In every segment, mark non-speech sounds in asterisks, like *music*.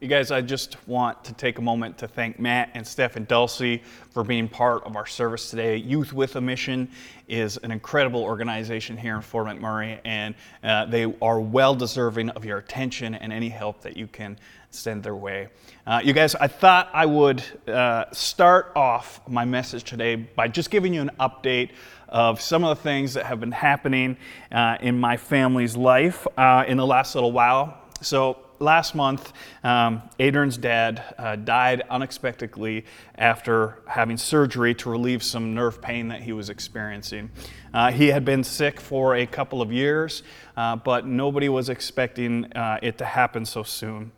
You guys, I just want to take a moment to thank Matt and Steph and Dulcie for being part of our service today. Youth with a Mission is an incredible organization here in Fort McMurray, and uh, they are well deserving of your attention and any help that you can send their way. Uh, you guys, I thought I would uh, start off my message today by just giving you an update of some of the things that have been happening uh, in my family's life uh, in the last little while. So, last month, um, Adrian's dad uh, died unexpectedly after having surgery to relieve some nerve pain that he was experiencing. Uh, he had been sick for a couple of years, uh, but nobody was expecting uh, it to happen so soon.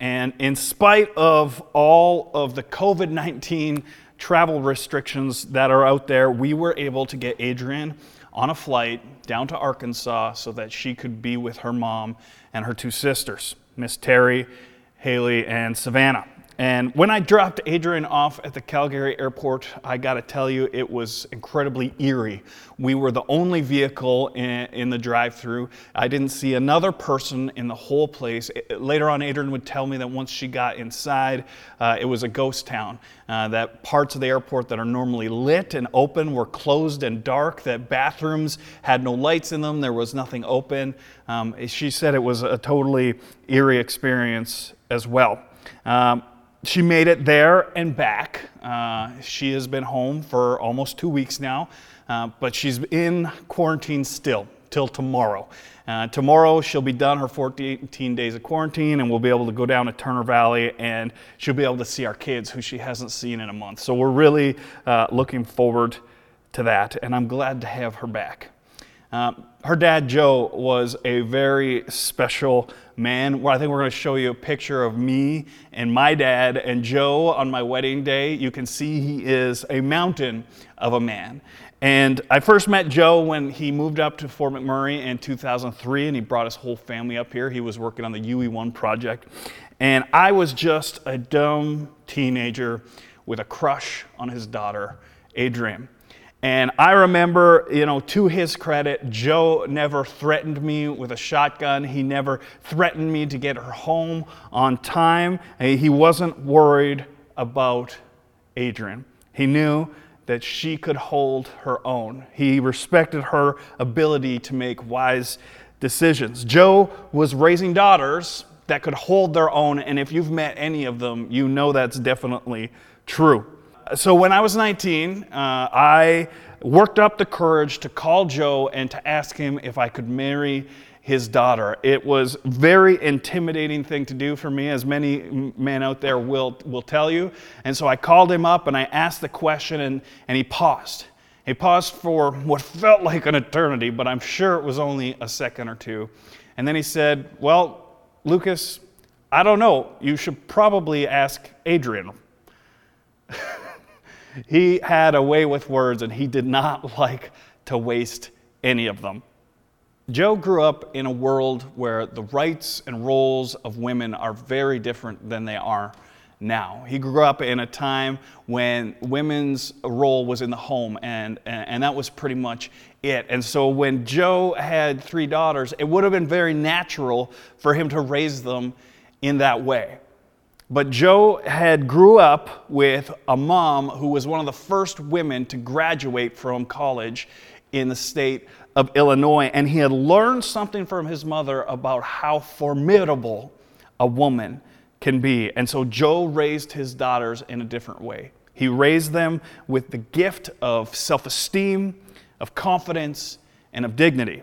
And in spite of all of the COVID 19 travel restrictions that are out there, we were able to get Adrian on a flight down to Arkansas so that she could be with her mom and her two sisters, Miss Terry, Haley, and Savannah. And when I dropped Adrian off at the Calgary airport, I got to tell you, it was incredibly eerie. We were the only vehicle in, in the drive through. I didn't see another person in the whole place. It, later on, Adrian would tell me that once she got inside, uh, it was a ghost town. Uh, that parts of the airport that are normally lit and open were closed and dark, that bathrooms had no lights in them, there was nothing open. Um, she said it was a totally eerie experience as well. Um, she made it there and back. Uh, she has been home for almost two weeks now, uh, but she's in quarantine still till tomorrow. Uh, tomorrow she'll be done her 14 days of quarantine and we'll be able to go down to Turner Valley and she'll be able to see our kids who she hasn't seen in a month. So we're really uh, looking forward to that and I'm glad to have her back. Uh, her dad, Joe, was a very special man. I think we're going to show you a picture of me and my dad and Joe on my wedding day. You can see he is a mountain of a man. And I first met Joe when he moved up to Fort McMurray in 2003 and he brought his whole family up here. He was working on the UE1 project. And I was just a dumb teenager with a crush on his daughter, Adrian. And I remember, you know, to his credit, Joe never threatened me with a shotgun. He never threatened me to get her home on time. He wasn't worried about Adrian. He knew that she could hold her own. He respected her ability to make wise decisions. Joe was raising daughters that could hold their own, and if you've met any of them, you know that's definitely true so when I was 19, uh, I worked up the courage to call Joe and to ask him if I could marry his daughter. It was very intimidating thing to do for me, as many men out there will, will tell you. And so I called him up and I asked the question, and, and he paused. He paused for what felt like an eternity, but I'm sure it was only a second or two. And then he said, Well, Lucas, I don't know. You should probably ask Adrian. *laughs* He had a way with words and he did not *laughs* like to waste any of them. Joe grew up in a world where the rights and roles of women are very different than they are now. He grew up in a time when women's role was in the home, and, and that was pretty much it. And so when Joe had three daughters, it would have been very natural for him to raise them in that way. But Joe had grew up with a mom who was one of the first women to graduate from college in the state of Illinois. And he had learned something from his mother about how formidable a woman can be. And so Joe raised his daughters in a different way. He raised them with the gift of self esteem, of confidence, and of dignity.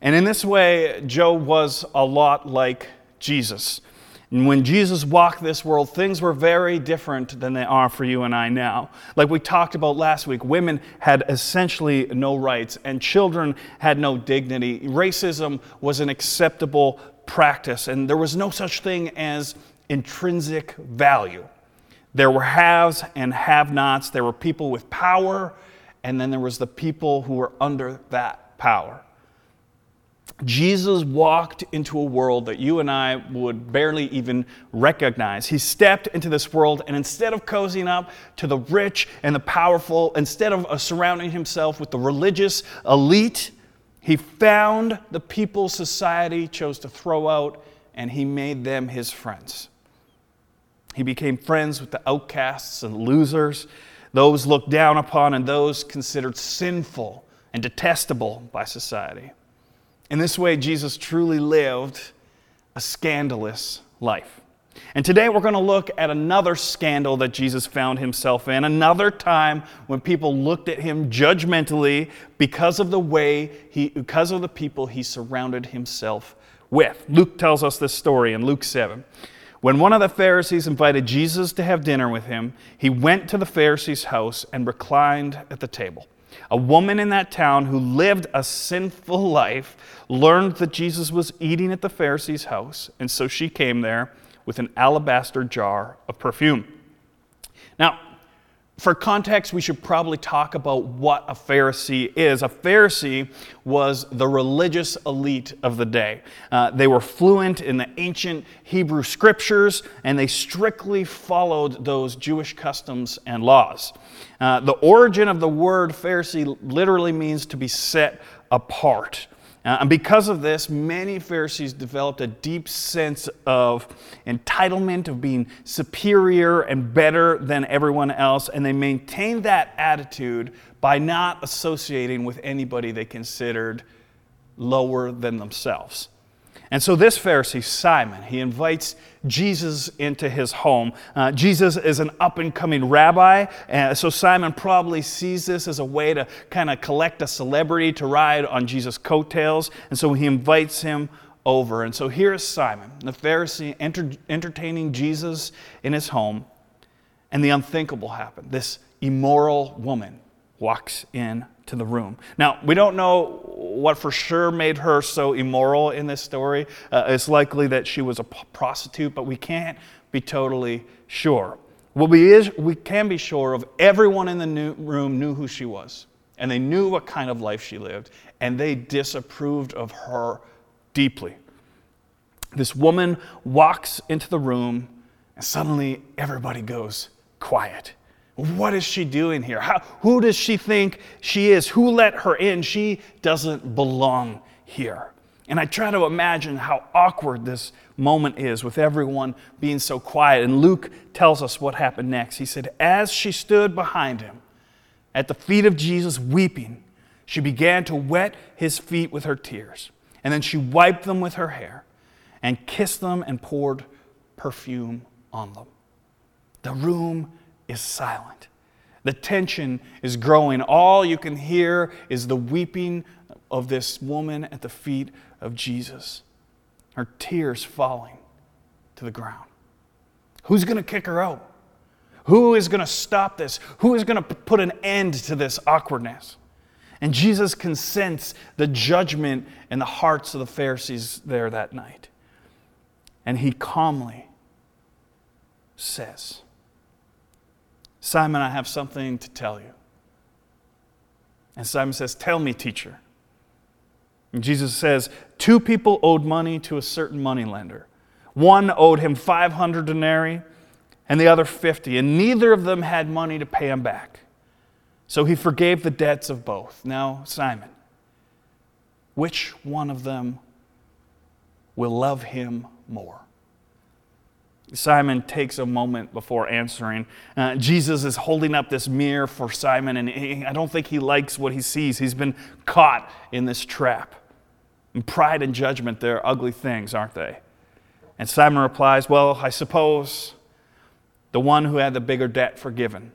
And in this way, Joe was a lot like Jesus. And when Jesus walked this world, things were very different than they are for you and I now. Like we talked about last week, women had essentially no rights and children had no dignity. Racism was an acceptable practice, and there was no such thing as intrinsic value. There were haves and have nots, there were people with power, and then there was the people who were under that power. Jesus walked into a world that you and I would barely even recognize. He stepped into this world, and instead of cozying up to the rich and the powerful, instead of uh, surrounding himself with the religious elite, he found the people society chose to throw out, and he made them his friends. He became friends with the outcasts and losers, those looked down upon, and those considered sinful and detestable by society. In this way, Jesus truly lived a scandalous life. And today we're going to look at another scandal that Jesus found himself in, another time when people looked at him judgmentally because of the way he because of the people he surrounded himself with. Luke tells us this story in Luke 7. When one of the Pharisees invited Jesus to have dinner with him, he went to the Pharisee's house and reclined at the table. A woman in that town who lived a sinful life learned that Jesus was eating at the Pharisee's house, and so she came there with an alabaster jar of perfume. Now, for context, we should probably talk about what a Pharisee is. A Pharisee was the religious elite of the day. Uh, they were fluent in the ancient Hebrew scriptures, and they strictly followed those Jewish customs and laws. Uh, the origin of the word Pharisee literally means to be set apart. Uh, and because of this, many Pharisees developed a deep sense of entitlement, of being superior and better than everyone else, and they maintained that attitude by not associating with anybody they considered lower than themselves. And so, this Pharisee, Simon, he invites Jesus into his home. Uh, Jesus is an up and coming rabbi, uh, so Simon probably sees this as a way to kind of collect a celebrity to ride on Jesus' coattails. And so, he invites him over. And so, here's Simon, the Pharisee, enter- entertaining Jesus in his home. And the unthinkable happened. This immoral woman walks in to the room. Now, we don't know what for sure made her so immoral in this story. Uh, likely that she was a p- prostitute, but we can't be totally sure. What we, is, we can be sure of everyone in the room knew who she was, and they knew what kind of life she lived, and they disapproved of her deeply. This woman walks into the room, and suddenly everybody goes quiet. What is she doing here? How, who does she think she is? Who let her in? She doesn't belong here. And I try to imagine how awkward this moment is with everyone being so quiet. And Luke tells us what happened next. He said, As she stood behind him at the feet of Jesus weeping, she began to wet his feet with her tears. And then she wiped them with her hair and kissed them and poured perfume on them. The room is silent. The tension is growing. All you can hear is the weeping of this woman at the feet of Jesus, her tears falling to the ground. Who's going to kick her out? Who is going to stop this? Who is going to put an end to this awkwardness? And Jesus can sense the judgment in the hearts of the Pharisees there that night. And he calmly says, Simon, I have something to tell you. And Simon says, Tell me, teacher. And Jesus says, Two people owed money to a certain moneylender. One owed him 500 denarii and the other 50, and neither of them had money to pay him back. So he forgave the debts of both. Now, Simon, which one of them will love him more? Simon takes a moment before answering. Uh, Jesus is holding up this mirror for Simon, and he, I don't think he likes what he sees. He's been caught in this trap. And pride and judgment, they're ugly things, aren't they? And Simon replies, Well, I suppose the one who had the bigger debt forgiven.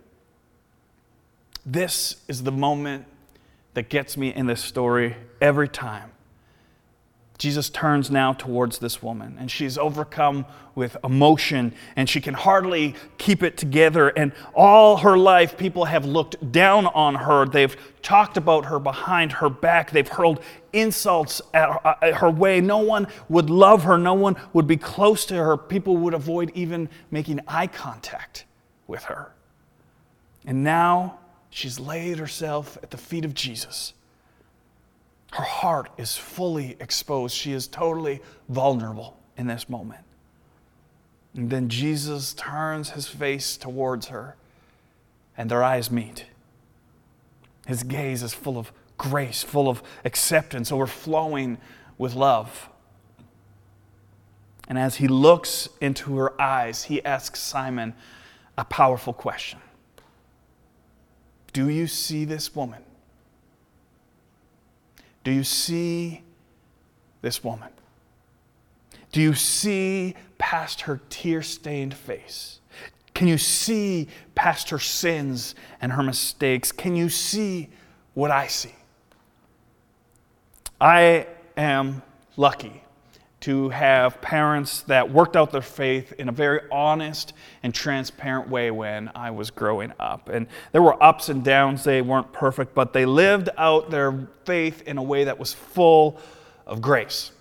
This is the moment that gets me in this story every time. Jesus turns now towards this woman, and she's overcome with emotion, and she can hardly keep it together. And all her life, people have looked down on her. They've talked about her behind her back. They've hurled insults uh, at her way. No one would love her, no one would be close to her. People would avoid even making eye contact with her. And now she's laid herself at the feet of Jesus her heart is fully exposed. She is totally vulnerable in this moment. And then Jesus turns his face towards her, and their eyes meet. His gaze is full of grace, full of acceptance, overflowing with love. And as he looks into her eyes, he asks Simon a powerful question Do you see this woman? Do you see this woman? Do you see past her tear stained face? Can you see past her sins and her mistakes? Can you see what I see? I am lucky to have parents that worked out their faith in a very honest and transparent way when I was growing up. And there were ups and downs, they weren't perfect, but they lived out their faith in a way that was full of grace.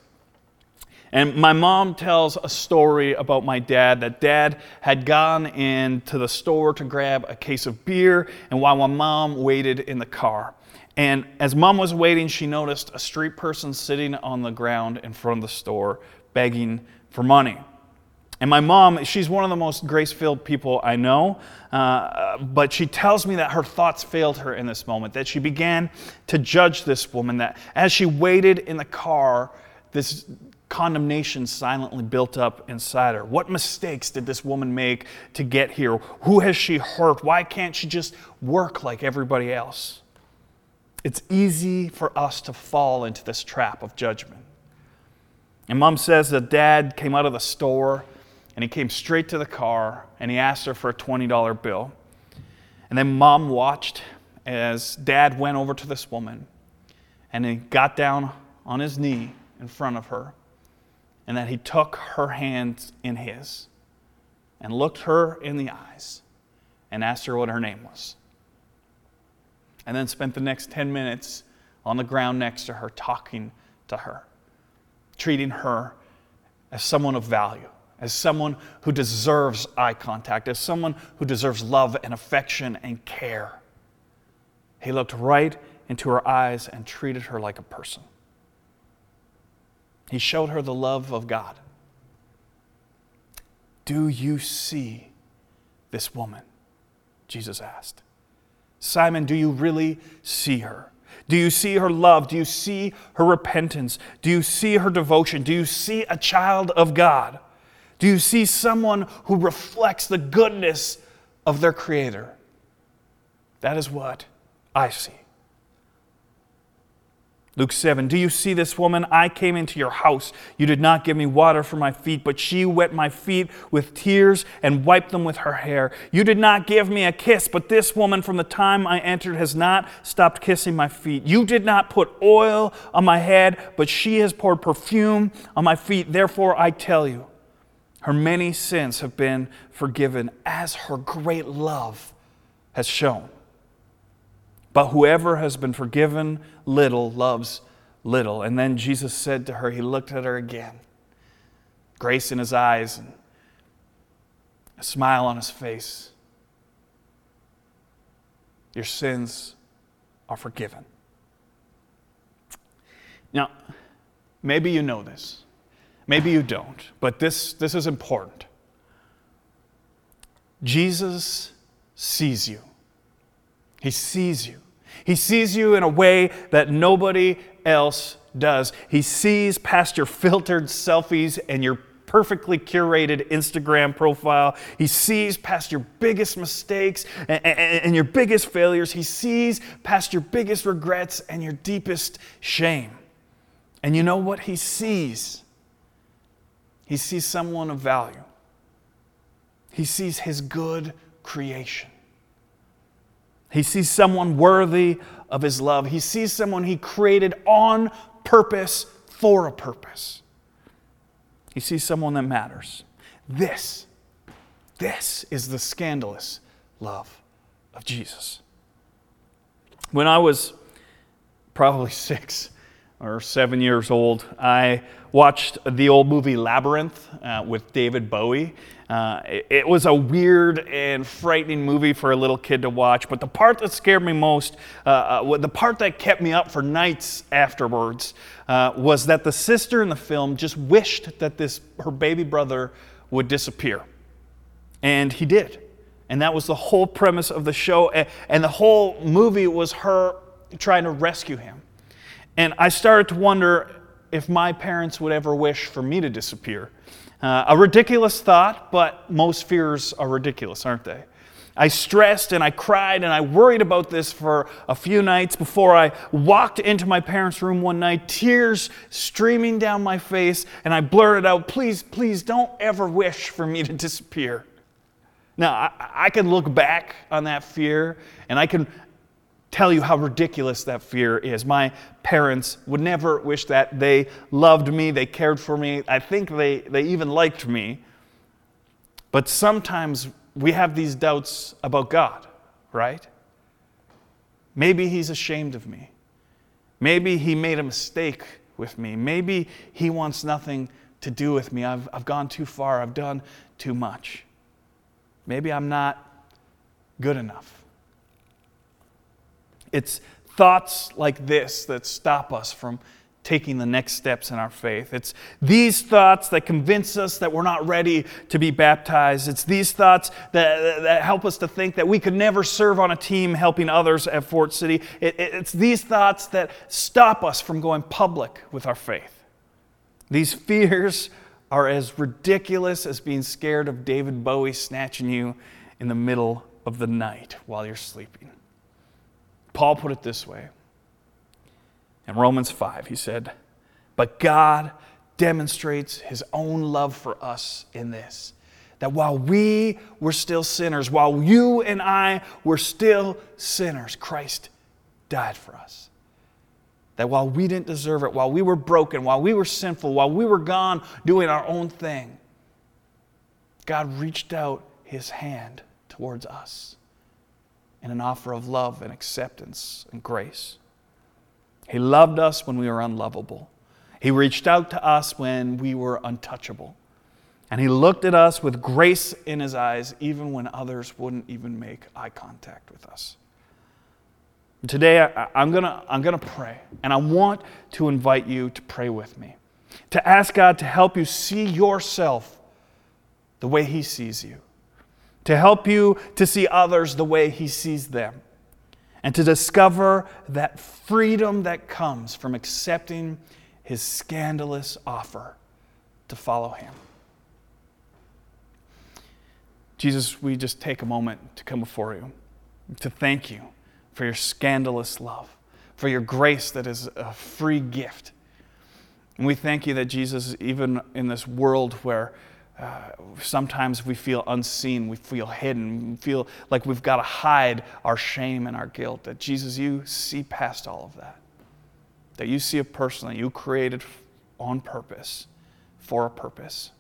And my mom tells a story about my dad that dad had gone into the store to grab a case of beer, and while my mom waited in the car. And as mom was waiting, she noticed a street person sitting on the ground in front of the store begging for money. And my mom, she's one of the most grace filled people I know, uh, but she tells me that her thoughts failed her in this moment, that she began to judge this woman, that as she waited in the car, this condemnation silently built up inside her. What mistakes did this woman make to get here? Who has she hurt? Why can't she just work like everybody else? It's easy for us to fall into this trap of judgment. And mom says that dad came out of the store and he came straight to the car and he asked her for a $20 bill. And then mom watched as dad went over to this woman and he got down on his knee in front of her and that he took her hands in his and looked her in the eyes and asked her what her name was and then spent the next 10 minutes on the ground next to her, talking to her, treating her as someone of value, as someone who deserves eye contact, as someone who deserves love and affection and care. He looked right into her eyes and treated her like a person. He showed her the love of God. Do you see this woman? Jesus asked. Simon, do you really see her? Do you see her love? Do you see her repentance? Do you see her devotion? Do you see a child of God? Do you see someone who reflects the goodness of their Creator? That is what I see. Luke 7, do you see this woman? I came into your house. You did not give me water for my feet, but she wet my feet with tears and wiped them with her hair. You did not give me a kiss, but this woman from the time I entered has not stopped kissing my feet. You did not put oil on my head, but she has poured perfume on my feet. Therefore, I tell you, her many sins have been forgiven as her great love has shown. But whoever has been forgiven little loves little. And then Jesus said to her, He looked at her again, grace in his eyes and a smile on his face. Your sins are forgiven. Now, maybe you know this, maybe you don't, but this, this is important. Jesus sees you. He sees you. He sees you in a way that nobody else does. He sees past your filtered selfies and your perfectly curated Instagram profile. He sees past your biggest mistakes and, and, and, your biggest failures. He sees past your biggest regrets and your deepest shame. And you know what he sees? He sees someone of value. He sees his good creation. He sees someone worthy of his love. He sees someone he created on purpose for a purpose. He sees someone that matters. This, this is the scandalous love of Jesus. When I was probably *laughs* six or seven years old, I watched the old movie Labyrinth uh, with David Bowie. Uh, it, it, was a weird and frightening movie for a little kid to watch, but the part that scared me most, uh, uh the part that kept me up for nights afterwards, uh, was that the sister in the film just wished that this her baby brother would disappear, and he did. And that was the whole premise of the show, and the whole movie was her trying to rescue him. And I started to wonder if my parents would ever wish for me to disappear. Uh, a ridiculous thought, but most fears are ridiculous, aren't they? I stressed and I cried and I worried about this for a few nights before I walked into my parents' room one night, tears streaming down my face, and I blurted out, Please, please don't ever wish for me to disappear. Now, I, I can look back on that fear and I can tell you how ridiculous that fear is. My parents would never wish that. They loved me, they cared for me, I think they, they even liked me. But sometimes we have these doubts about God, right? Maybe He's ashamed of me. Maybe He made a mistake with me. Maybe He wants nothing to do with me. I've, I've gone too far. I've done too much. Maybe I'm not good enough. It's thoughts like this that stop us from taking the next steps in our faith. It's these thoughts that convince us that we're not ready to be baptized. It's these thoughts that, that help us to think that we could never serve on a team helping others at Fort City. It, it, it's these thoughts that stop us from going public with our faith. These fears are as ridiculous as being scared of David Bowie snatching you in the middle of the night while you're sleeping. Paul put it this way in Romans 5, he said, But God demonstrates his own love for us in this that while we were still sinners, while you and I were still sinners, Christ died for us. That while we didn't deserve it, while we were broken, while we were sinful, while we were gone doing our own thing, God reached out his hand towards us in an offer of love and acceptance and grace. He loved us when we were unlovable. He reached out to us when we were untouchable. And He looked at us with grace in His eyes, even when others wouldn't even make eye contact with us. Today, I, am going to I'm going to pray, and I want to invite you to pray with me, to ask God to help you see yourself the way He sees you, to help you to see others the way He sees them and to discover that freedom that comes from accepting his scandalous offer to follow him. Jesus, we just take a moment to come before you, to thank you for your scandalous love, for your grace that is a free gift. And we thank you that Jesus, even in this world where uh, sometimes we feel unseen, we feel hidden, we feel like we've got to hide our shame and our guilt. That Jesus, you see past all of that. That you see a person that you created on purpose, for a purpose.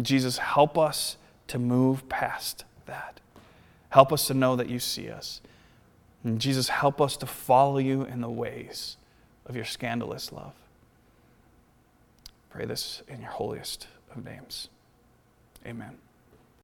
Jesus, help us to move past that. Help us to know that you see us. And Jesus, help us to follow you in the ways of your scandalous love. Pray this in your holiest of names. Amen.